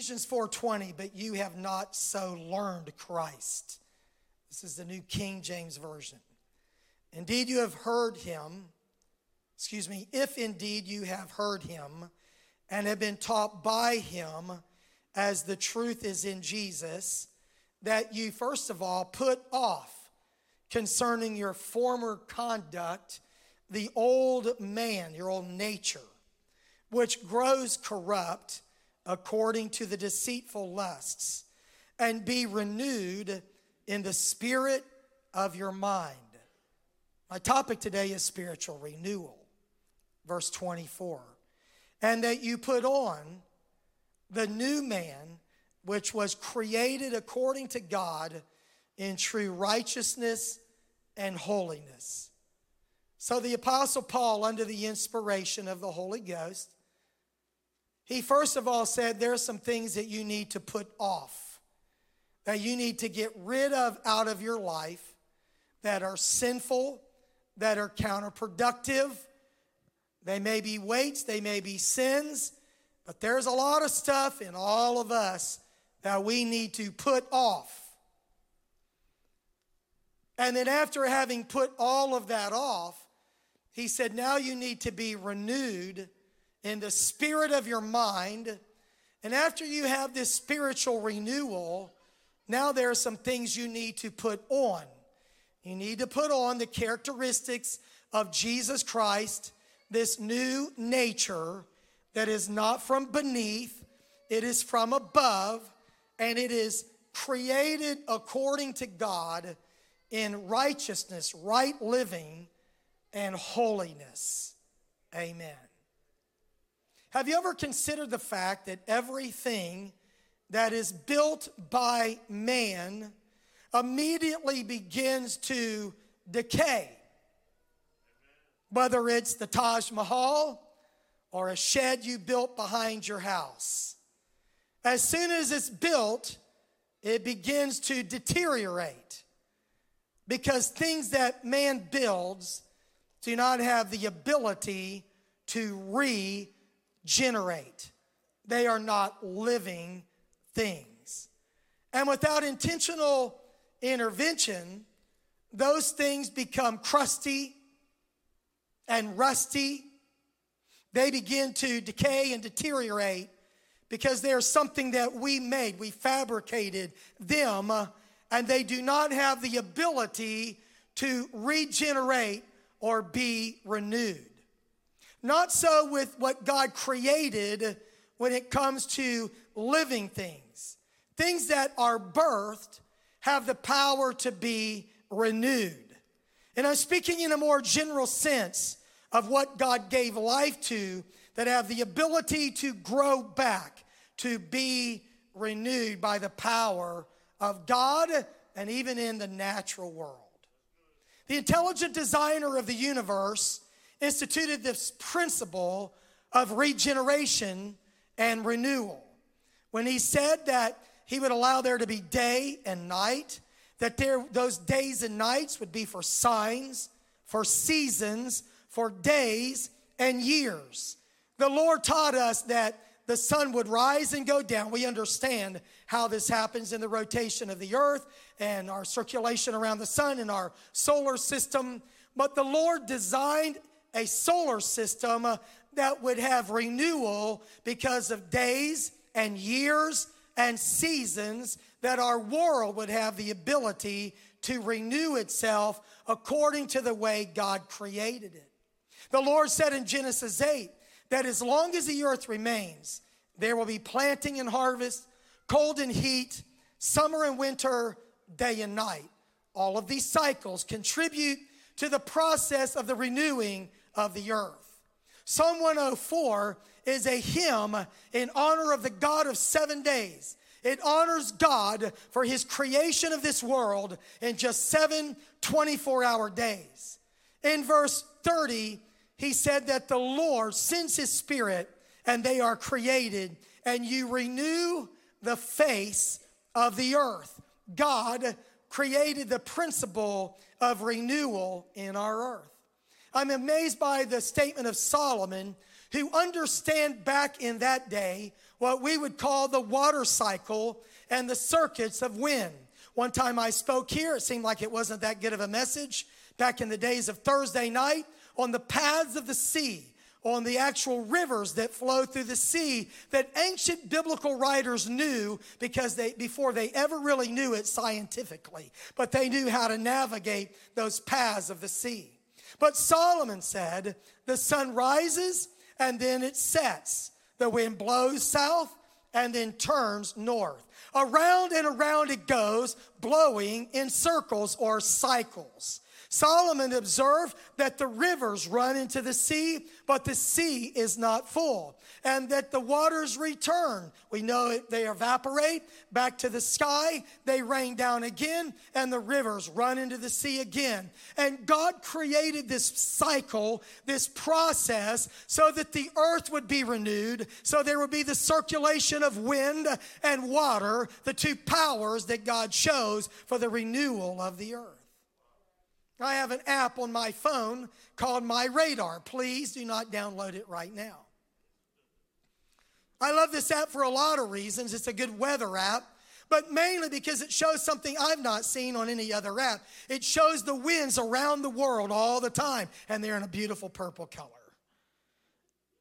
Ephesians 4:20, but you have not so learned Christ. This is the New King James Version. Indeed, you have heard him, excuse me, if indeed you have heard him and have been taught by him as the truth is in Jesus, that you first of all put off concerning your former conduct the old man, your old nature, which grows corrupt according to the deceitful lusts, and be renewed in the spirit of your mind. My topic today is spiritual renewal. Verse 24. And that you put on the new man, which was created according to God in true righteousness and holiness. So the Apostle Paul, under the inspiration of the Holy Ghost, he first of all said there are some things that you need to put off, that you need to get rid of out of your life that are sinful, that are counterproductive. They may be weights, they may be sins, but there's a lot of stuff in all of us that we need to put off. And then, after having put all of that off, he said, Now you need to be renewed in the spirit of your mind. And after you have this spiritual renewal, now there are some things you need to put on. You need to put on the characteristics of Jesus Christ, this new nature that is not from beneath, it is from above, and it is created according to God in righteousness, right living, and holiness. Amen. Have you ever considered the fact that everything that is built by man immediately begins to decay? Whether it's the Taj Mahal or a shed you built behind your house. As soon as it's built, it begins to deteriorate because things that man builds do not have the ability to re generate. They are not living things. And without intentional intervention, those things become crusty and rusty. They begin to decay and deteriorate because they're something that we made. We fabricated them, uh, and they do not have the ability to regenerate or be renewed. Not so with what God created when it comes to living things. Things that are birthed have the power to be renewed. And I'm speaking in a more general sense of what God gave life to that have the ability to grow back, to be renewed by the power of God and even in the natural world. The intelligent designer of the universe instituted this principle of regeneration and renewal. When he said that he would allow there to be day and night, that there, those days and nights would be for signs, for seasons, for days and years. The Lord taught us that the sun would rise and go down. We understand how this happens in the rotation of the earth and our circulation around the sun and our solar system. But the Lord designed a solar system uh, that would have renewal because of days and years and seasons that our world would have the ability to renew itself according to the way God created it. The Lord said in Genesis 8 that as long as the earth remains, there will be planting and harvest, cold and heat, summer and winter, day and night. All of these cycles contribute to the process of the renewing of the earth. Psalm 104 is a hymn in honor of the God of seven days. It honors God for his creation of this world in just seven 24 hour days. In verse 30, he said that the Lord sends his spirit and they are created, and you renew the face of the earth. God created the principle of renewal in our earth. I'm amazed by the statement of Solomon, who understand back in that day what we would call the water cycle and the circuits of wind. One time I spoke here, it seemed like it wasn't that good of a message. Back in the days of Thursday night on the paths of the sea on the actual rivers that flow through the sea that ancient biblical writers knew because they before they ever really knew it scientifically. But they knew how to navigate those paths of the sea but solomon said the sun rises and then it sets. The wind blows south and then turns north. Around and around it goes blowing in circles or cycles Solomon observed that the rivers run into the sea, but the sea is not full, and that the waters return. We know they evaporate back to the sky, they rain down again, and the rivers run into the sea again. And God created this cycle, this process, so that the earth would be renewed, so there would be the circulation of wind and water, the two powers that God chose for the renewal of the earth. I have an app on my phone called My Radar. Please do not download it right now. I love this app for a lot of reasons. It's a good weather app, but mainly because it shows something I've not seen on any other app. It shows the winds around the world all the time, and they're in a beautiful purple color.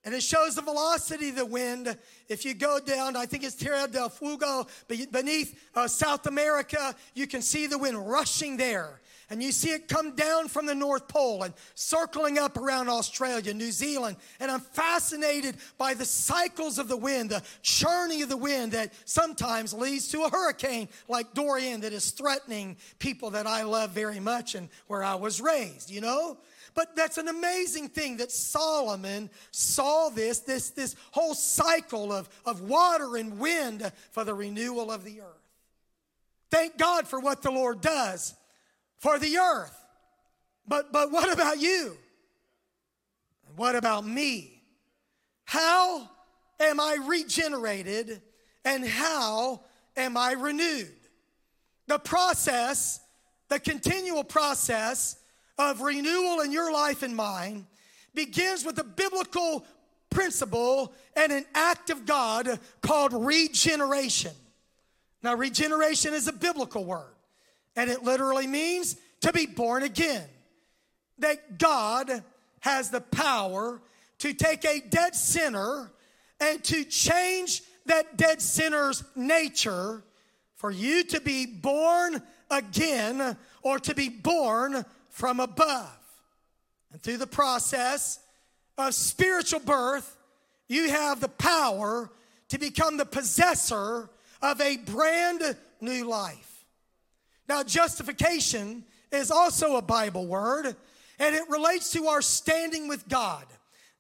And it shows the velocity of the wind. If you go down, I think it's Tierra del Fuego, beneath uh, South America, you can see the wind rushing there and you see it come down from the North Pole and circling up around Australia, New Zealand. And I'm fascinated by the cycles of the wind, the churning of the wind that sometimes leads to a hurricane like Dorian that is threatening people that I love very much and where I was raised, you know? But that's an amazing thing that Solomon saw this, this, this whole cycle of, of water and wind for the renewal of the earth. Thank God for what the Lord does for the earth. But, but what about you? What about me? How am I regenerated and how am I renewed? The process, the continual process of renewal in your life and mine begins with a biblical principle and an act of God called regeneration. Now, regeneration is a biblical word. And it literally means to be born again. That God has the power to take a dead sinner and to change that dead sinner's nature for you to be born again or to be born from above. And through the process of spiritual birth, you have the power to become the possessor of a brand new life. Now, justification is also a Bible word, and it relates to our standing with God.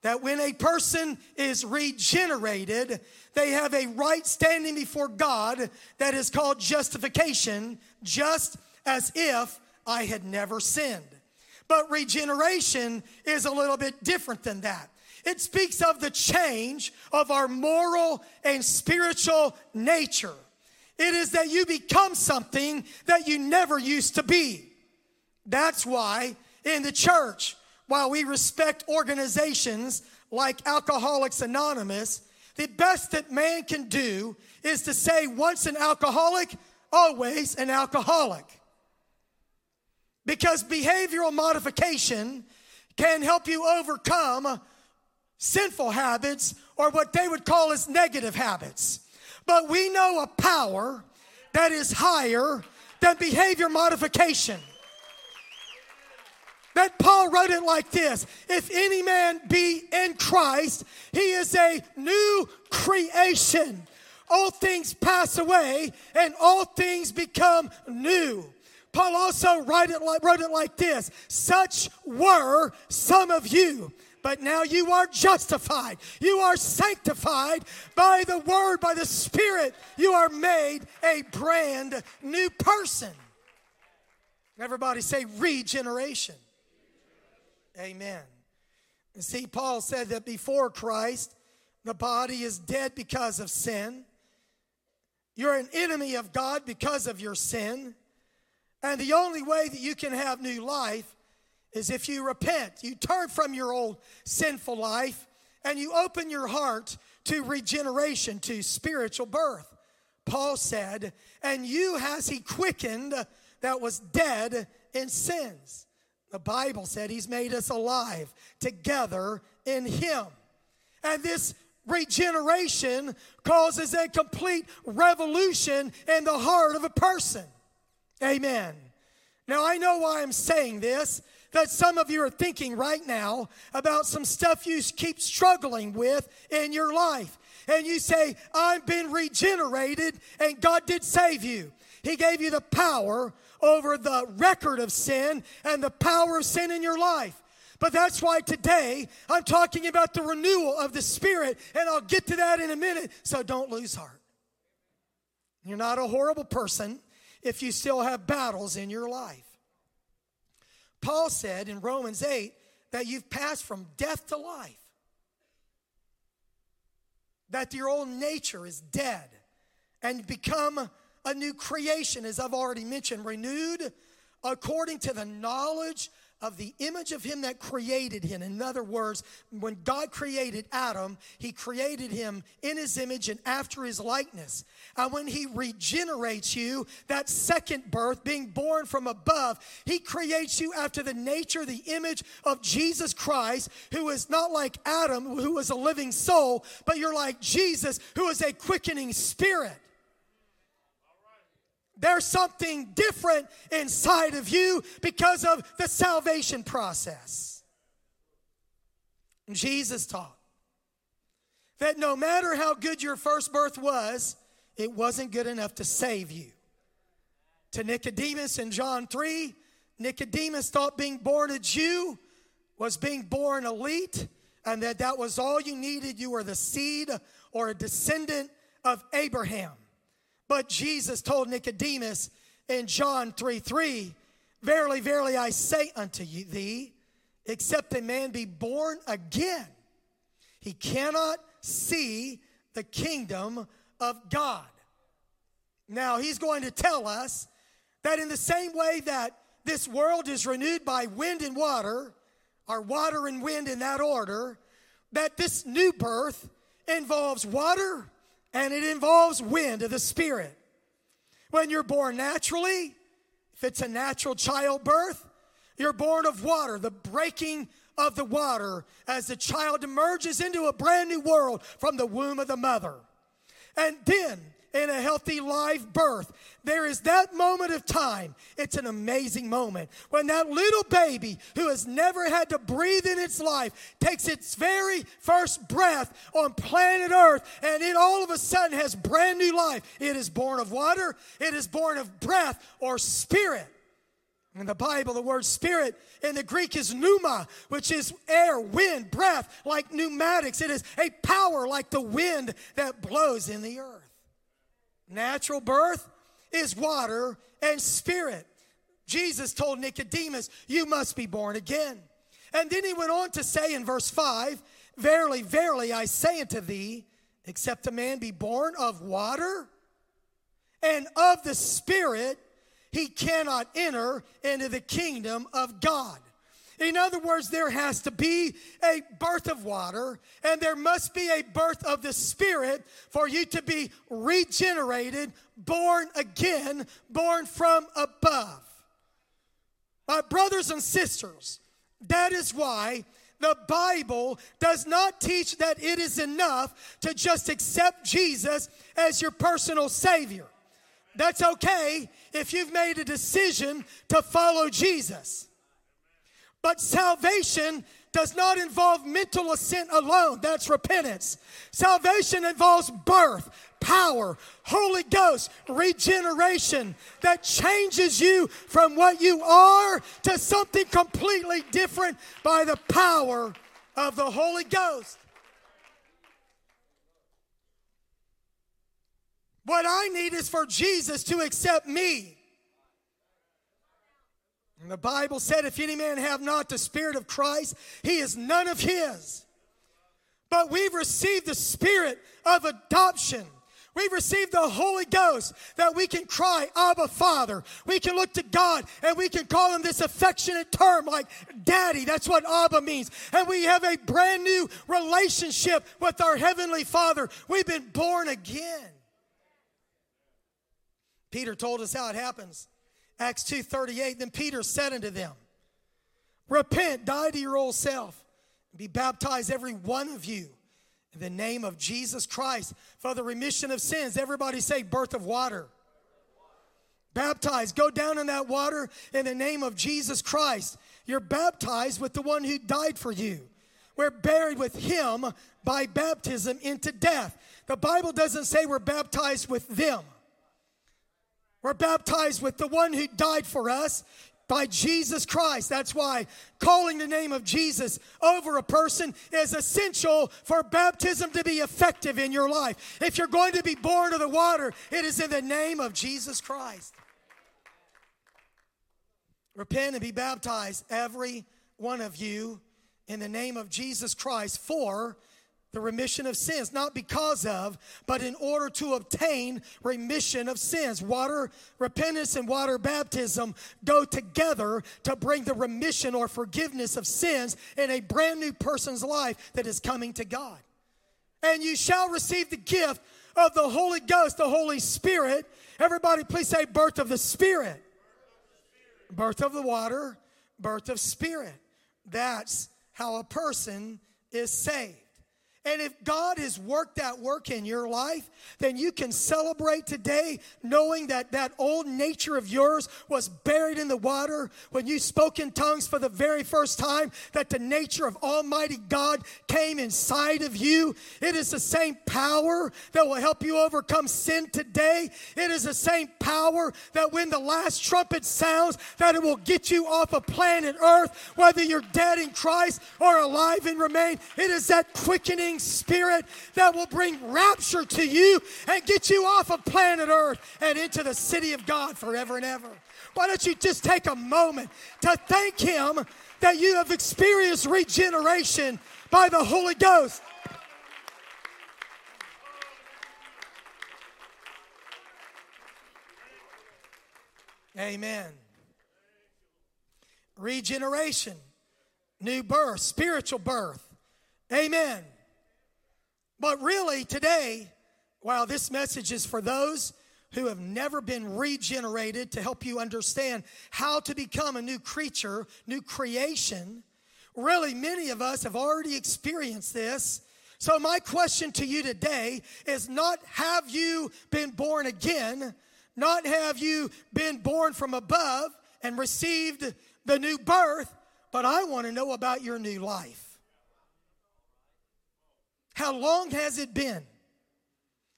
That when a person is regenerated, they have a right standing before God that is called justification, just as if I had never sinned. But regeneration is a little bit different than that. It speaks of the change of our moral and spiritual nature. It is that you become something that you never used to be. That's why in the church, while we respect organizations like Alcoholics Anonymous, the best that man can do is to say, once an alcoholic, always an alcoholic. Because behavioral modification can help you overcome sinful habits or what they would call as negative habits. But we know a power that is higher than behavior modification. That Paul wrote it like this If any man be in Christ, he is a new creation. All things pass away and all things become new. Paul also wrote it like, wrote it like this Such were some of you but now you are justified. You are sanctified by the word, by the Spirit. You are made a brand new person. Everybody say regeneration. Amen. And see, Paul said that before Christ, the body is dead because of sin. You're an enemy of God because of your sin. And the only way that you can have new life is if you repent, you turn from your old sinful life, and you open your heart to regeneration, to spiritual birth. Paul said, And you has he quickened that was dead in sins. The Bible said he's made us alive together in him. And this regeneration causes a complete revolution in the heart of a person. Amen. Now, I know why I'm saying this, that some of you are thinking right now about some stuff you keep struggling with in your life. And you say, I've been regenerated, and God did save you. He gave you the power over the record of sin and the power of sin in your life. But that's why today I'm talking about the renewal of the Spirit, and I'll get to that in a minute, so don't lose heart. You're not a horrible person if you still have battles in your life. Paul said in Romans 8 that you've passed from death to life, that your old nature is dead and become a new creation, as I've already mentioned, renewed according to the knowledge of the image of him that created him. In other words, when God created Adam, he created him in his image and after his likeness. And when he regenerates you, that second birth, being born from above, he creates you after the nature, the image of Jesus Christ, who is not like Adam, who was a living soul, but you're like Jesus, who is a quickening spirit. There's something different inside of you because of the salvation process. Jesus taught that no matter how good your first birth was, it wasn't good enough to save you. To Nicodemus in John 3, Nicodemus thought being born a Jew was being born elite and that that was all you needed. You were the seed or a descendant of Abraham. But Jesus told Nicodemus in John 3 3, Verily, verily, I say unto thee, except a man be born again, he cannot see the kingdom of God. Now, he's going to tell us that in the same way that this world is renewed by wind and water, or water and wind in that order, that this new birth involves water and it involves wind of the Spirit. When you're born naturally, if it's a natural childbirth, you're born of water, the breaking of the water as the child emerges into a brand new world from the womb of the mother. And then in a healthy live birth. There is that moment of time. It's an amazing moment when that little baby who has never had to breathe in its life takes its very first breath on planet Earth and it all of a sudden has brand new life. It is born of water, it is born of breath or spirit. In the Bible, the word spirit in the Greek is pneuma, which is air, wind, breath, like pneumatics. It is a power like the wind that blows in the earth. Natural birth is water and spirit. Jesus told Nicodemus, You must be born again. And then he went on to say in verse 5 Verily, verily, I say unto thee, except a man be born of water and of the Spirit, he cannot enter into the kingdom of God. In other words, there has to be a birth of water and there must be a birth of the Spirit for you to be regenerated, born again, born from above. My brothers and sisters, that is why the Bible does not teach that it is enough to just accept Jesus as your personal Savior. That's okay if you've made a decision to follow Jesus. But salvation does not involve mental assent alone. That's repentance. Salvation involves birth, power, Holy Ghost, regeneration that changes you from what you are to something completely different by the power of the Holy Ghost. What I need is for Jesus to accept me. And the Bible said, if any man have not the Spirit of Christ, he is none of his. But we've received the Spirit of adoption, We've received the Holy Ghost that we can cry, Abba, Father. We can look to God and we can call him this affectionate term like daddy. That's what Abba means. And we have a brand new relationship with our Heavenly Father. We've been born again. Peter told us how it happens. Acts 2:38 then Peter said unto them repent die to your old self and be baptized every one of you in the name of Jesus Christ for the remission of sins. Everybody say birth of water. Baptized. Go down in that water in the name of Jesus Christ. You're baptized with the one who died for you. We're buried with him by baptism into death. The bible doesn't say we're baptized with them we're baptized with the one who died for us by Jesus Christ. That's why calling the name of Jesus over a person is essential for baptism to be effective in your life. If you're going to be born of the water, it is in the name of Jesus Christ. Repent and be baptized, every one of you, in the name of Jesus Christ for the remission of sins, not because of, but in order to obtain remission of sins. Water repentance and water baptism go together to bring the remission or forgiveness of sins in a brand new person's life that is coming to God. And you shall receive the gift of the Holy Ghost, the Holy Spirit. Everybody, please say, birth of the Spirit. Birth of the water, birth of spirit. That's how a person is saved. And if God has worked that work in your life, then you can celebrate today knowing that that old nature of yours was buried in the water when you spoke in tongues for the very first time, that the nature of Almighty God came inside of you. It is the same power that will help you overcome sin today. It is the same power that when the last trumpet sounds, that it will get you off of planet Earth, whether you're dead in Christ or alive and remain. It is that quickening spirit that will bring rapture to you and get you off of planet Earth and into the city of God forever and ever. Why don't you just take a moment to thank Him that you have experienced regeneration by the Holy Ghost? Amen. Regeneration, new birth, spiritual birth. Amen. But really, today, while this message is for those who have never been regenerated to help you understand how to become a new creature, new creation, really, many of us have already experienced this. So, my question to you today is not have you been born again, not have you been born from above and received the new birth, but I want to know about your new life. How long has it been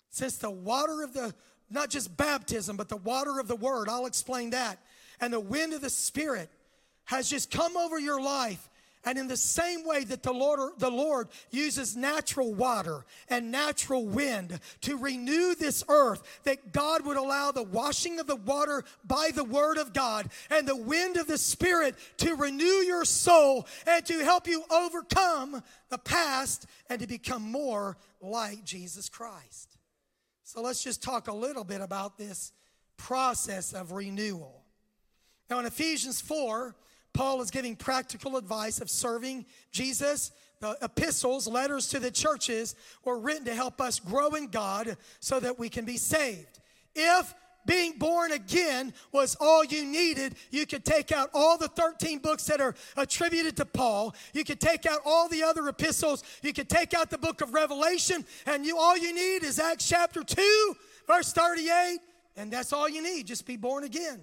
since the water of the, not just baptism, but the water of the word? I'll explain that. And the wind of the Spirit has just come over your life and in the same way that the Lord, the Lord uses natural water and natural wind to renew this earth, that God would allow the washing of the water by the word of God and the wind of the Spirit to renew your soul and to help you overcome the past and to become more like Jesus Christ. So let's just talk a little bit about this process of renewal. Now, in Ephesians 4, Paul is giving practical advice of serving Jesus. The epistles, letters to the churches, were written to help us grow in God so that we can be saved. If being born again was all you needed, you could take out all the 13 books that are attributed to Paul. You could take out all the other epistles. You could take out the book of Revelation, and you all you need is Acts chapter 2, verse 38, and that's all you need. Just be born again.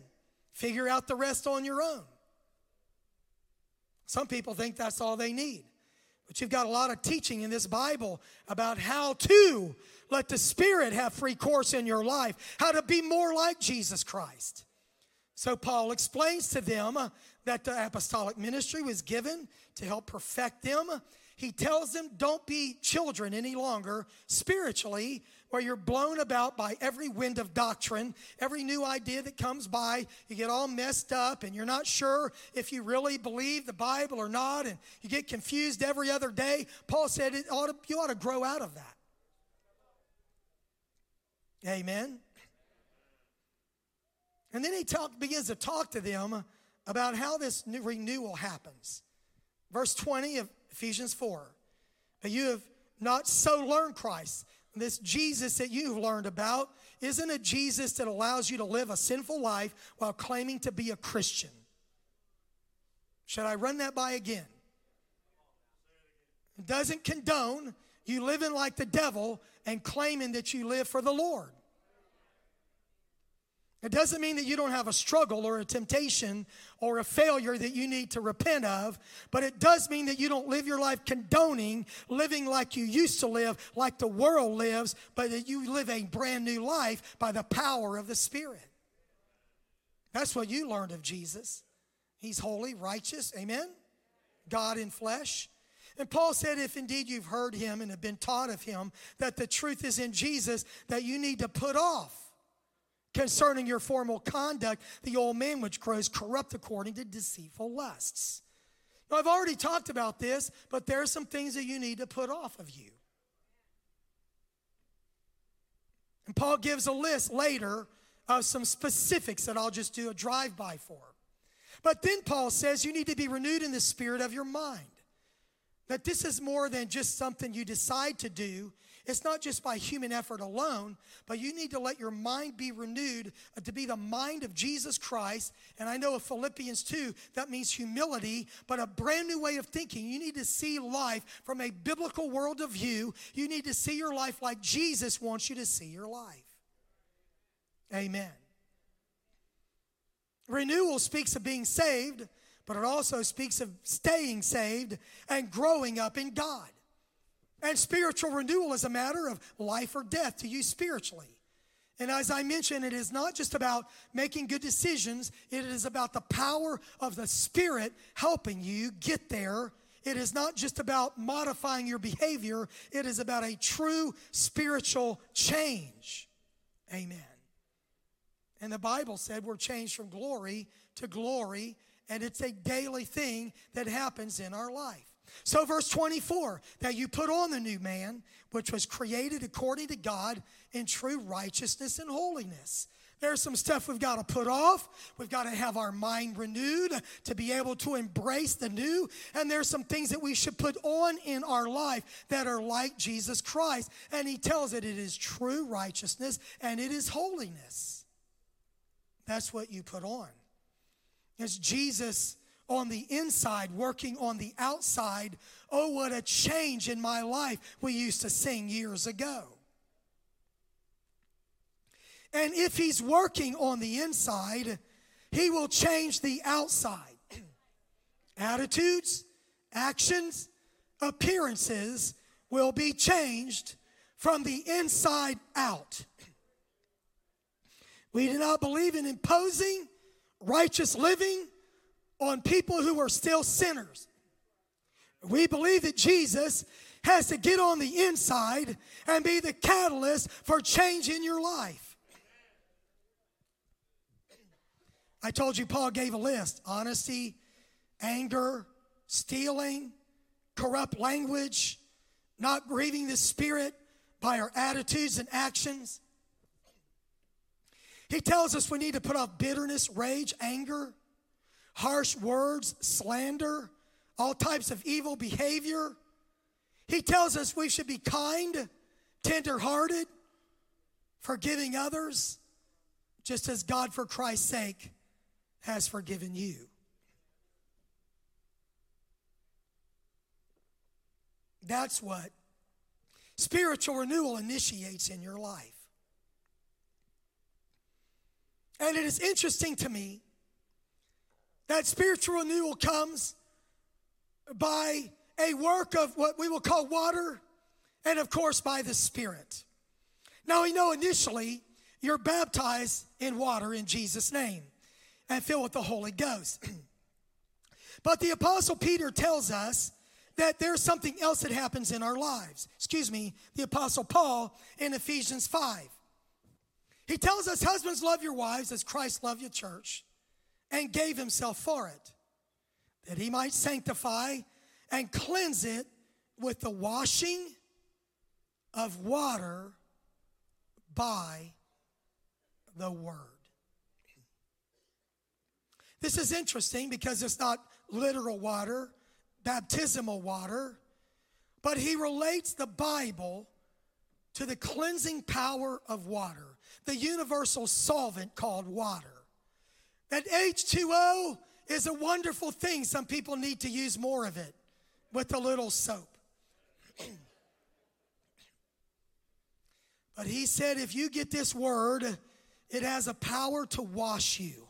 Figure out the rest on your own. Some people think that's all they need. But you've got a lot of teaching in this Bible about how to let the Spirit have free course in your life, how to be more like Jesus Christ. So Paul explains to them that the apostolic ministry was given to help perfect them. He tells them, don't be children any longer spiritually, where you're blown about by every wind of doctrine, every new idea that comes by. You get all messed up and you're not sure if you really believe the Bible or not, and you get confused every other day. Paul said it ought to, you ought to grow out of that. Amen. And then he talk, begins to talk to them about how this renewal happens. Verse 20 of Ephesians 4. But you have not so learned Christ. This Jesus that you've learned about isn't a Jesus that allows you to live a sinful life while claiming to be a Christian. Should I run that by again? It doesn't condone you living like the devil and claiming that you live for the Lord. It doesn't mean that you don't have a struggle or a temptation or a failure that you need to repent of, but it does mean that you don't live your life condoning living like you used to live, like the world lives, but that you live a brand new life by the power of the Spirit. That's what you learned of Jesus. He's holy, righteous, amen? God in flesh. And Paul said, if indeed you've heard him and have been taught of him that the truth is in Jesus, that you need to put off concerning your formal conduct, the old man which grows corrupt according to deceitful lusts. Now, I've already talked about this, but there are some things that you need to put off of you. And Paul gives a list later of some specifics that I'll just do a drive by for. But then Paul says you need to be renewed in the spirit of your mind. That this is more than just something you decide to do, it's not just by human effort alone, but you need to let your mind be renewed uh, to be the mind of Jesus Christ. And I know of Philippians 2, that means humility, but a brand new way of thinking. You need to see life from a biblical world of view. You need to see your life like Jesus wants you to see your life. Amen. Renewal speaks of being saved, but it also speaks of staying saved and growing up in God. And spiritual renewal is a matter of life or death to you spiritually. And as I mentioned, it is not just about making good decisions, it is about the power of the Spirit helping you get there. It is not just about modifying your behavior, it is about a true spiritual change. Amen. And the Bible said we're changed from glory to glory, and it's a daily thing that happens in our life. So, verse 24, that you put on the new man, which was created according to God in true righteousness and holiness. There's some stuff we've got to put off. We've got to have our mind renewed to be able to embrace the new. And there's some things that we should put on in our life that are like Jesus Christ. And he tells it it is true righteousness and it is holiness. That's what you put on. It's Jesus on the inside, working on the outside. Oh, what a change in my life we used to sing years ago. And if he's working on the inside, he will change the outside. Attitudes, actions, appearances will be changed from the inside out. We do not believe in imposing righteous living on people who are still sinners. We believe that Jesus has to get on the inside and be the catalyst for change in your life. I told you Paul gave a list honesty, anger, stealing, corrupt language, not grieving the Spirit by our attitudes and actions. He tells us we need to put off bitterness, rage, anger, harsh words, slander, all types of evil behavior. He tells us we should be kind, tenderhearted, forgiving others, just as God, for Christ's sake, has forgiven you. That's what spiritual renewal initiates in your life. And it is interesting to me that spiritual renewal comes by a work of what we will call water and, of course, by the Spirit. Now, we know initially you're baptized in water in Jesus' name and filled with the Holy Ghost. but the Apostle Peter tells us that there's something else that happens in our lives. Excuse me, the Apostle Paul in Ephesians 5. He tells us, Husbands, love your wives as Christ loved your church and gave himself for it, that he might sanctify and cleanse it with the washing of water by the word. This is interesting because it's not literal water, baptismal water, but he relates the Bible to the cleansing power of water, the universal solvent called water. That H2O is a wonderful thing. Some people need to use more of it with a little soap. but he said, if you get this word, it has a power to wash you.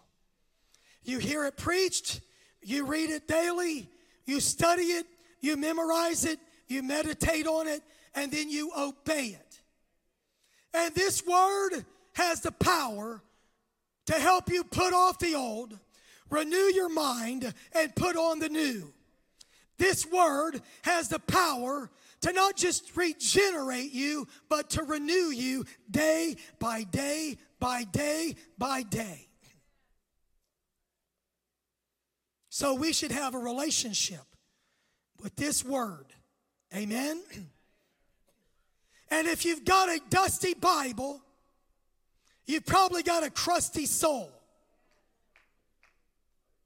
You hear it preached, you read it daily, you study it, you memorize it, you meditate on it, and then you obey it. And this word has the power to help you put off the old, renew your mind, and put on the new. This word has the power to not just regenerate you, but to renew you day by day by day by day. So we should have a relationship with this word. Amen. And if you've got a dusty Bible, you've probably got a crusty soul.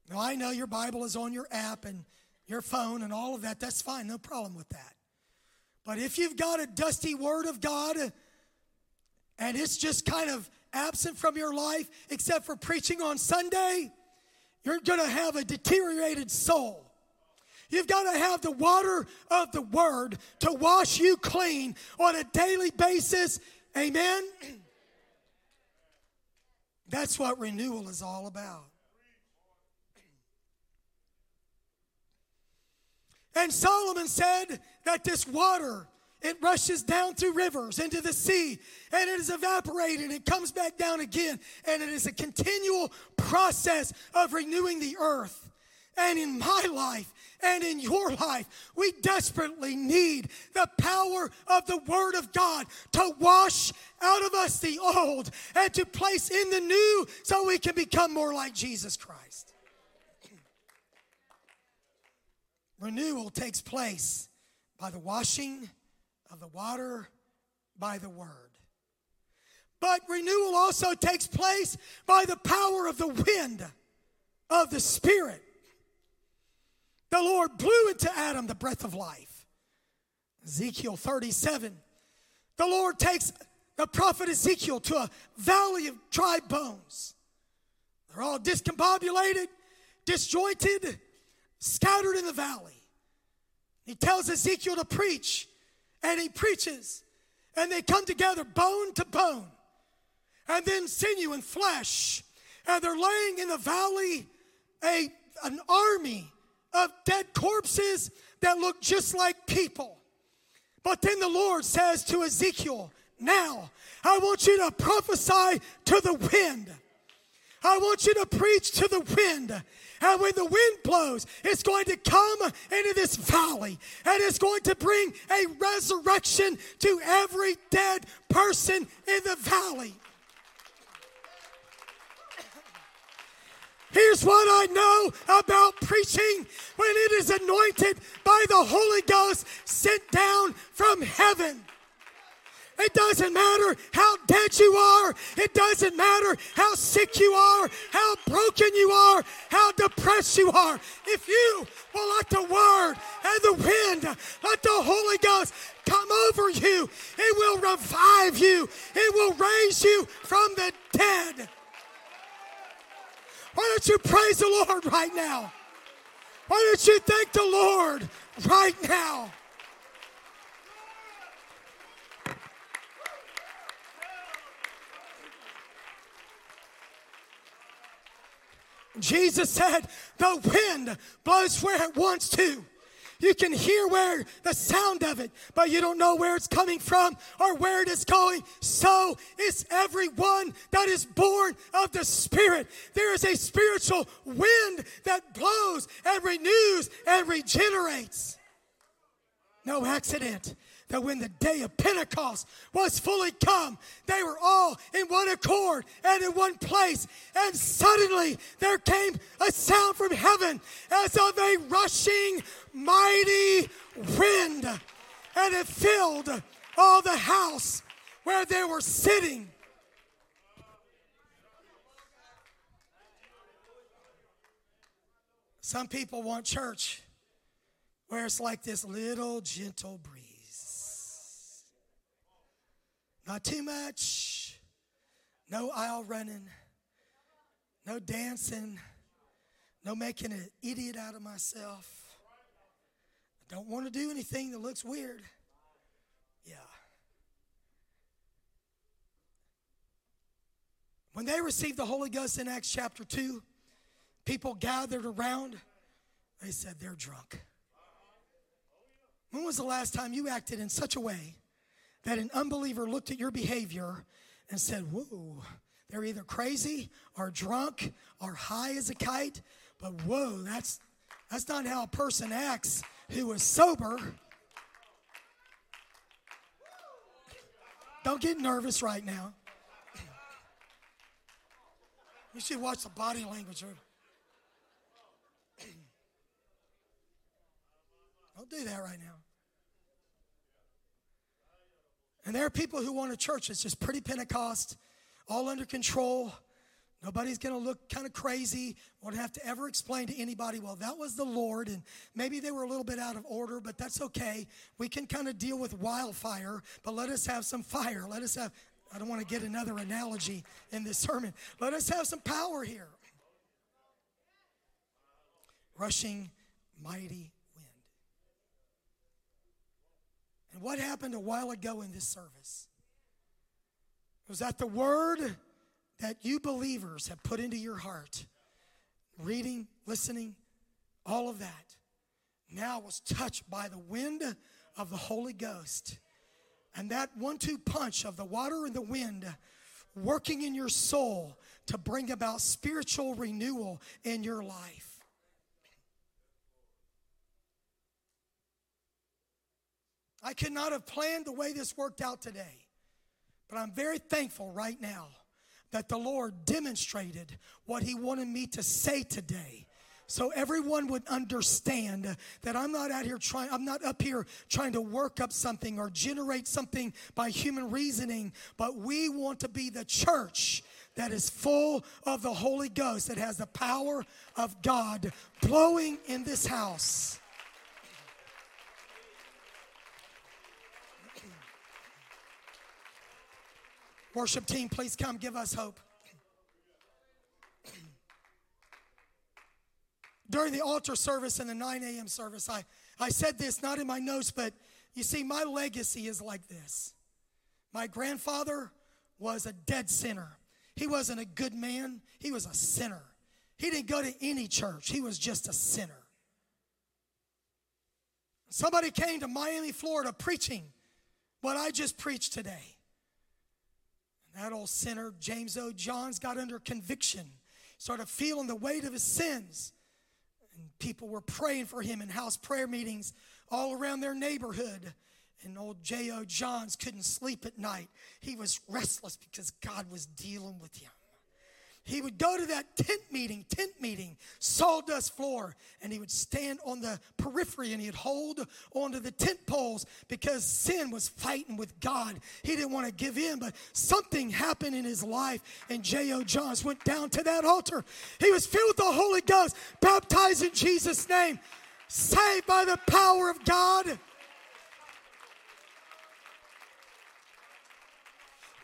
Now, I know your Bible is on your app and your phone and all of that. That's fine, no problem with that. But if you've got a dusty Word of God and it's just kind of absent from your life, except for preaching on Sunday, you're going to have a deteriorated soul. You've got to have the water of the Word to wash you clean on a daily basis. Amen? That's what renewal is all about. And Solomon said that this water, it rushes down through rivers into the sea and it is evaporated. and It comes back down again. And it is a continual process of renewing the earth. And in my life and in your life, we desperately need the power of the Word of God to wash out of us the old and to place in the new so we can become more like Jesus Christ. Renewal takes place by the washing of the water by the Word. But renewal also takes place by the power of the wind of the Spirit the Lord blew into Adam the breath of life. Ezekiel 37. The Lord takes the prophet Ezekiel to a valley of dry bones. They're all discombobulated, disjointed, scattered in the valley. He tells Ezekiel to preach, and he preaches, and they come together bone to bone, and then sinew and flesh, and they're laying in the valley a, an army of dead corpses that look just like people. But then the Lord says to Ezekiel, Now I want you to prophesy to the wind. I want you to preach to the wind. And when the wind blows, it's going to come into this valley and it's going to bring a resurrection to every dead person in the valley. Here's what I know about preaching when it is anointed by the Holy Ghost sent down from heaven. It doesn't matter how dead you are. It doesn't matter how sick you are, how broken you are, how depressed you are. If you will let the word and the wind, let the Holy Ghost come over you, it will revive you, it will raise you from the dead. Why don't you praise the Lord right now? Why don't you thank the Lord right now? Jesus said, The wind blows where it wants to. You can hear where the sound of it, but you don't know where it's coming from or where it is going. So is everyone that is born of the Spirit. There is a spiritual wind that blows and renews and regenerates. No accident that when the day of Pentecost was fully come, they were all in one accord and in one place. And suddenly there came a sound from heaven as of a rushing mighty wind, and it filled all the house where they were sitting. Some people want church where it's like this little gentle breeze. Not too much, no aisle running, no dancing, no making an idiot out of myself. I don't want to do anything that looks weird. Yeah. When they received the Holy Ghost in Acts chapter 2, people gathered around. They said they're drunk. When was the last time you acted in such a way that an unbeliever looked at your behavior and said, Whoa, they're either crazy or drunk or high as a kite, but whoa, that's, that's not how a person acts who is sober. Don't get nervous right now. You should watch the body language. Don't do that right now. And there are people who want a church that's just pretty Pentecost, all under control. Nobody's going to look kind of crazy. Won't have to ever explain to anybody, well, that was the Lord. And maybe they were a little bit out of order, but that's okay. We can kind of deal with wildfire, but let us have some fire. Let us have, I don't want to get another analogy in this sermon. Let us have some power here. Rushing mighty And what happened a while ago in this service was that the word that you believers have put into your heart, reading, listening, all of that, now was touched by the wind of the Holy Ghost. And that one two punch of the water and the wind working in your soul to bring about spiritual renewal in your life. I could not have planned the way this worked out today. But I'm very thankful right now that the Lord demonstrated what He wanted me to say today. So everyone would understand that I'm not out here trying, I'm not up here trying to work up something or generate something by human reasoning, but we want to be the church that is full of the Holy Ghost, that has the power of God blowing in this house. Worship team, please come give us hope. During the altar service and the 9 a.m. service, I, I said this not in my notes, but you see, my legacy is like this. My grandfather was a dead sinner. He wasn't a good man, he was a sinner. He didn't go to any church, he was just a sinner. Somebody came to Miami, Florida preaching what I just preached today. That old sinner, James O. Johns, got under conviction, started feeling the weight of his sins. And people were praying for him in house prayer meetings all around their neighborhood. And old J.O. Johns couldn't sleep at night. He was restless because God was dealing with him he would go to that tent meeting, tent meeting, sawdust floor, and he would stand on the periphery and he'd hold onto the tent poles because sin was fighting with God. He didn't want to give in, but something happened in his life, and J.O. Johns went down to that altar. He was filled with the Holy Ghost, baptized in Jesus' name, saved by the power of God.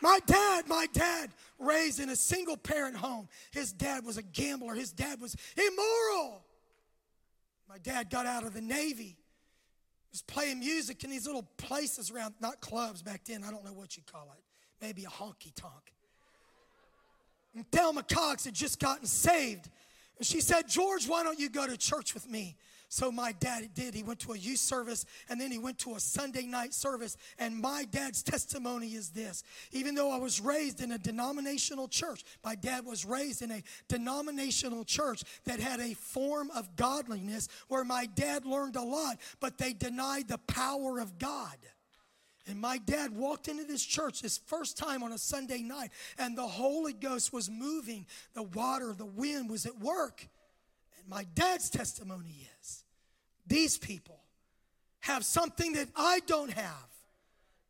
My dad, my dad raised in a single parent home. His dad was a gambler, his dad was immoral. My dad got out of the Navy. He was playing music in these little places around, not clubs back then, I don't know what you call it. Maybe a honky tonk. And Thelma Cox had just gotten saved. And she said, George, why don't you go to church with me? So my dad did. He went to a youth service and then he went to a Sunday night service. And my dad's testimony is this even though I was raised in a denominational church, my dad was raised in a denominational church that had a form of godliness where my dad learned a lot, but they denied the power of God. And my dad walked into this church his first time on a Sunday night, and the Holy Ghost was moving. The water, the wind was at work. And my dad's testimony is these people have something that I don't have,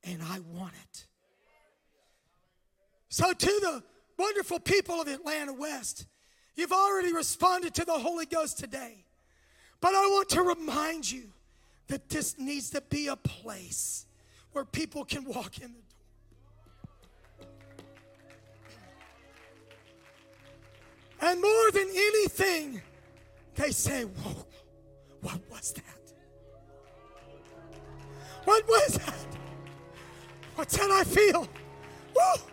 and I want it. So, to the wonderful people of Atlanta West, you've already responded to the Holy Ghost today. But I want to remind you that this needs to be a place where people can walk in the door. And more than anything, they say, Whoa, what was that? What was that? What that I feel? Woo!